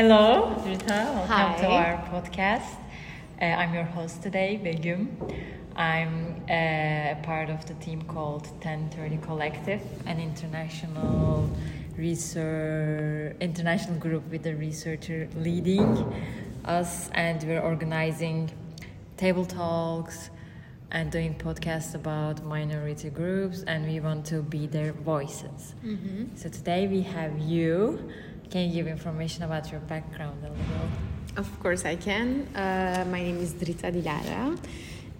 Hello, Drita. Welcome Hi. to our podcast. Uh, I'm your host today, Begum. I'm uh, a part of the team called 1030 Collective, an international research international group with a researcher leading us, and we're organizing table talks and doing podcasts about minority groups, and we want to be their voices. So today we have you. Can you give information about your background a little? Of course, I can. Uh, my name is Drita Dilara,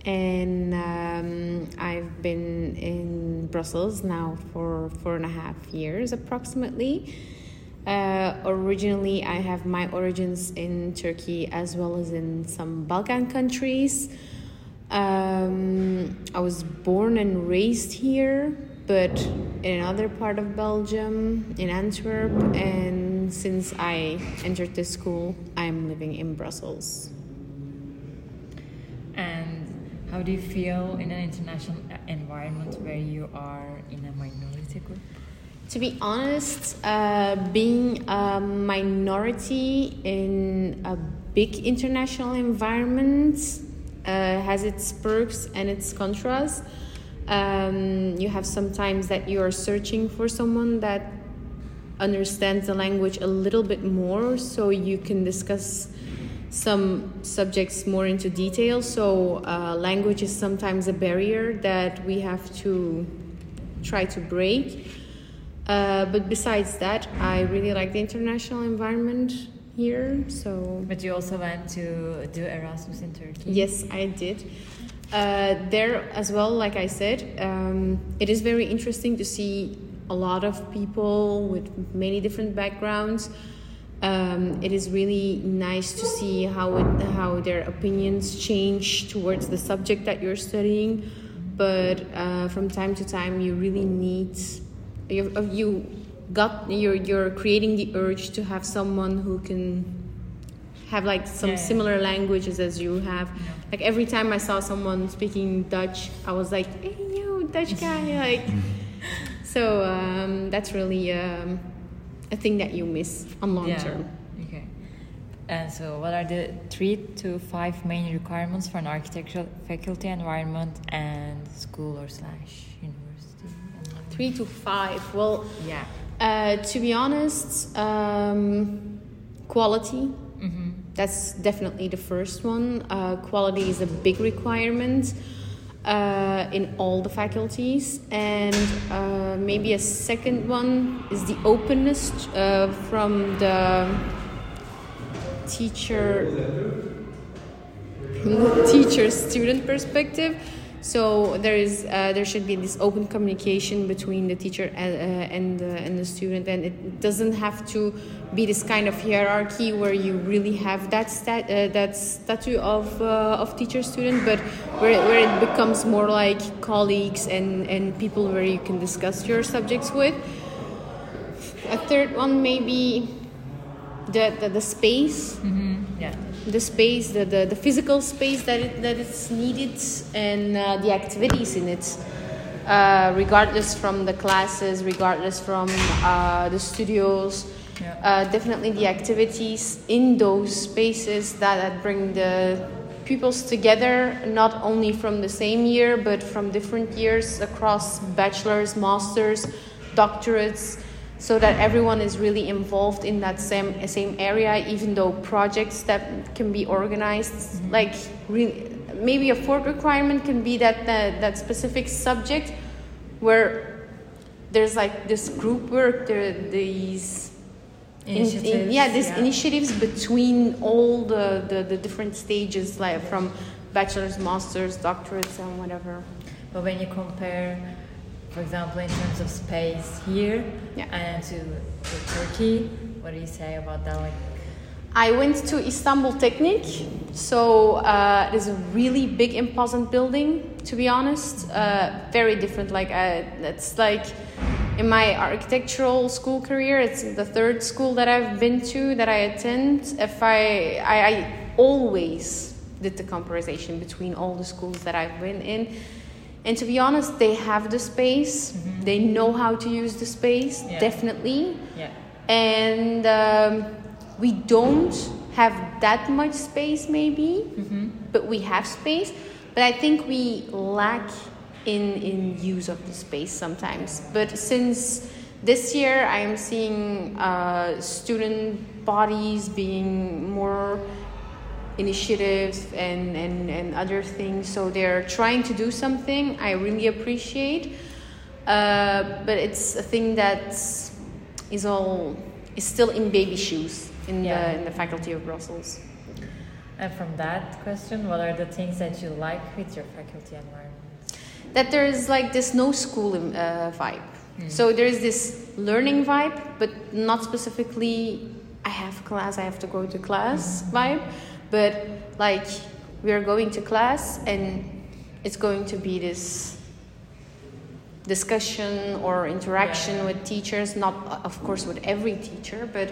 and um, I've been in Brussels now for four and a half years approximately. Uh, originally, I have my origins in Turkey as well as in some Balkan countries. Um, I was born and raised here, but in another part of Belgium, in Antwerp, and since I entered the school, I'm living in Brussels. And how do you feel in an international environment where you are in a minority group? To be honest, uh, being a minority in a big international environment uh, has its perks and its contras. Um, you have sometimes that you are searching for someone that understands the language a little bit more so you can discuss some subjects more into detail. So, uh, language is sometimes a barrier that we have to try to break. Uh, but besides that, I really like the international environment here. So, But you also went to do Erasmus in Turkey. yes, I did. Uh, there as well, like I said, um, it is very interesting to see a lot of people with many different backgrounds. Um, it is really nice to see how it, how their opinions change towards the subject that you're studying. But uh, from time to time, you really need you you got you're you're creating the urge to have someone who can have like some Yeah, yeah. similar languages as you have. Like every time I saw someone speaking Dutch, I was like, "Hey, you Dutch guy!" Like, so um, that's really um, a thing that you miss on long Yeah. term. Okay. And so, what are the three to five main requirements for an architectural faculty environment and school or slash university? environment? Three to five. Well, Yeah. uh, to be honest, um, quality. Mm-hmm. That's definitely the first one. Uh, quality is a big requirement uh, in all the faculties, and uh, maybe a second one is the openness uh, from the teacher from the teacher student perspective. So there is uh, there should be this open communication between the teacher and, uh, and the and the student, and it doesn't have to be this kind of hierarchy where you really have that stat uh, that statue of uh, of teacher student, but where where it becomes more like colleagues and and people where you can discuss your subjects with. A third one maybe the the, the space Mm-hmm. The space, the, the, the physical space that it, that is needed, and uh, the activities in it, uh, regardless from the classes, regardless from uh, the studios. Yeah. Uh, definitely the activities in those spaces that, that bring the pupils together, not only from the same year, but from different years across bachelor's, master's, doctorates so that everyone is really involved in that same same area even though projects that can be organized mm-hmm. like re- maybe a fourth requirement can be that that, that specific subject where there's like this group work there these in- in- yeah these yeah. initiatives between all the, the the different stages like from bachelor's masters doctorates and whatever But when you compare, for example, in terms of space here Yeah. and to, to Turkey, what do you say about that? Like, I went to Istanbul Technic, so uh, it is a really big, imposing building. To be honest, uh, very different. Like uh, it's like in my architectural school career, it's the third school that I've been to that I attend. If I, I, I always did the comparison between all the schools that I've been in. And to be honest, they have the space. They know how to use the space, Yeah. definitely yeah. and um, we don't have that much space, maybe, but we have space. But I think we lack in in use of the space sometimes. But since this year, I am seeing uh, student bodies being more initiatives and, and, and other things. So they're trying to do something I really appreciate. Uh, but it's a thing that is all is still in baby shoes in Yeah. the in the faculty of Brussels. And from that question, what are the things that you like with your faculty environment? that there is like this no school uh, vibe. So there is this learning vibe, but not specifically. I have class, I have to go to class vibe, but like we are going to class and it's going to be this discussion or interaction Yeah. with teachers. Not of course with every teacher, but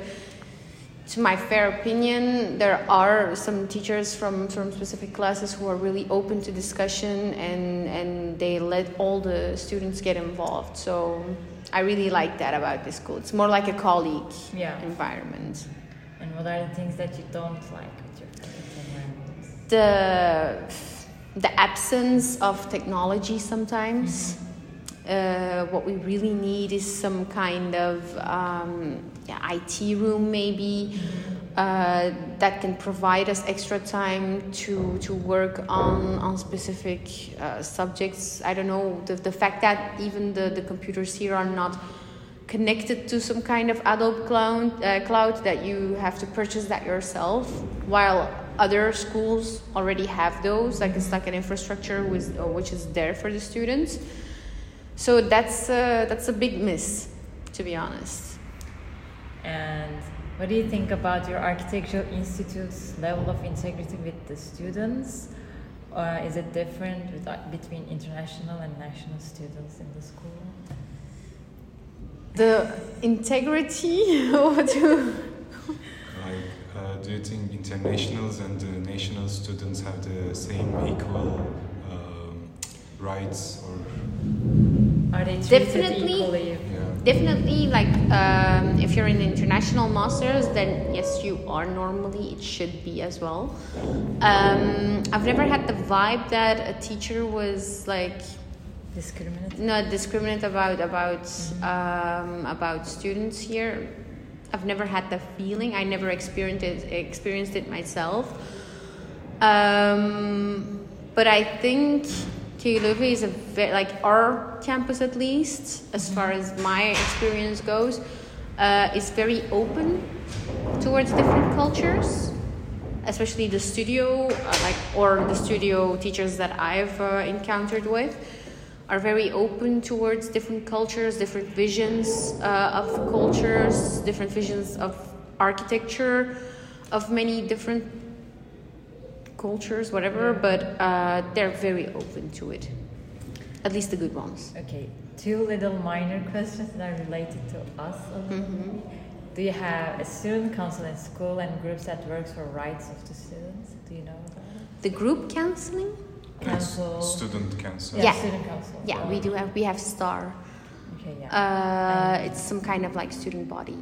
to my fair opinion, there are some teachers from, from specific classes who are really open to discussion and, and they let all the students get involved. So I really like that about this school. It's more like a colleague Yeah. environment. What are the things that you don't like with your environment? The, the absence of technology sometimes. Uh, what we really need is some kind of um, yeah, IT room, maybe, uh, that can provide us extra time to, to work on, on specific uh, subjects. I don't know, the, the fact that even the, the computers here are not connected to some kind of Adobe cloud, uh, cloud that you have to purchase that yourself, while other schools already have those. Like it's like an infrastructure with, uh, which is there for the students. So that's uh, that's a big miss, to be honest. And what do you think about your architectural institute's level of integrity with the students? Or is it different with, uh, between international and national students in the school? The integrity. what do- Like, uh, do you think internationals and uh, national students have the same equal um, rights or Are they treated Definitely. equally? yeah? Definitely, like um, if you're in international masters, then yes, you are normally. It should be as well. Um, I've never had the vibe that a teacher was like Not discriminate about about um, about students here. I've never had the feeling. I never experienced it, experienced it myself. Um, but I think Leuven is a very like our campus at least, as far as my experience goes, uh, is very open towards different cultures especially the studio uh, like or the studio teachers that i've uh, encountered with are very open towards different cultures different visions uh, of cultures different visions of architecture of many different cultures whatever but uh, they're very open to it at least the good ones Okay, two little minor questions that are related to us Mhm. Do you have a student council in school and groups that works for rights of the students? Do you know about it? the group counseling Council. Student council. Yeah. student council. yeah we do have we have star Okay, yeah. uh, it's some kind of like student body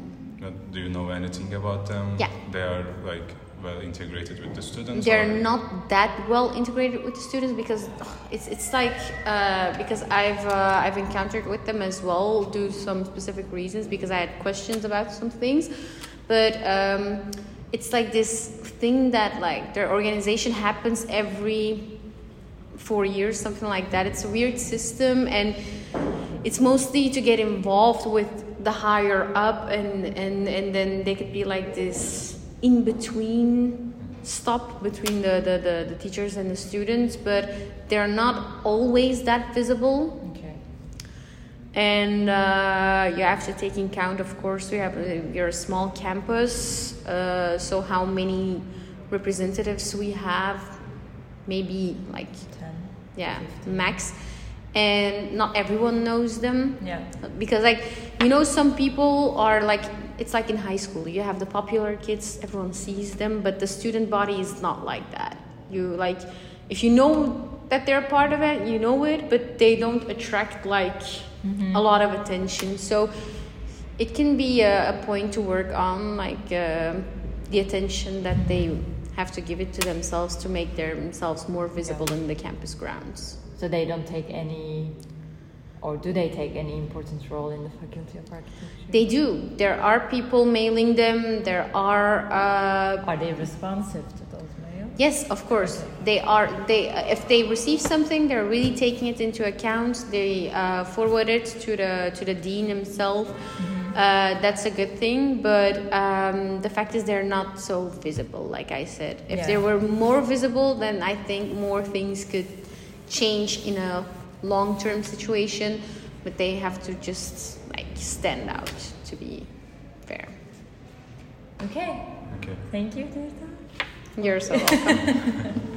Do you know anything about them? Yeah. They are like well integrated with the students. they're or- not that well integrated with the students because ugh, it's it's like uh, because I've uh, I've encountered with them as well due to some specific reasons because I had questions about some things, but um, it's like this thing that like their organization happens every four years something like that. It's a weird system and it's mostly to get involved with the higher up and and and then they could be like this in between stop between the, the, the, the teachers and the students but they're not always that visible okay. and uh, you have to take in count of course we have a, you're a small campus uh, so how many representatives we have maybe like Ten. yeah 15. max and not everyone knows them Yeah. because like you know some people are like it's like in high school you have the popular kids everyone sees them but the student body is not like that you like if you know that they're part of it you know it but they don't attract like a lot of attention so it can be a, a point to work on like uh, the attention that they have to give it to themselves to make themselves more visible in the campus grounds. So they don't take any, or do they take any important role in the Faculty of Architecture? They do. There are people mailing them. There are. Uh, are they responsive to those mails? Yes, of course. They are. They if they receive something, they're really taking it into account. They uh, forward it to the to the dean himself. Mm-hmm. Uh, that's a good thing, but um, the fact is they're not so visible. Like I said, if yeah. they were more visible, then I think more things could change in a long term situation, but they have to just like stand out to be fair. Okay. Okay. Thank you, Drita. You're so welcome.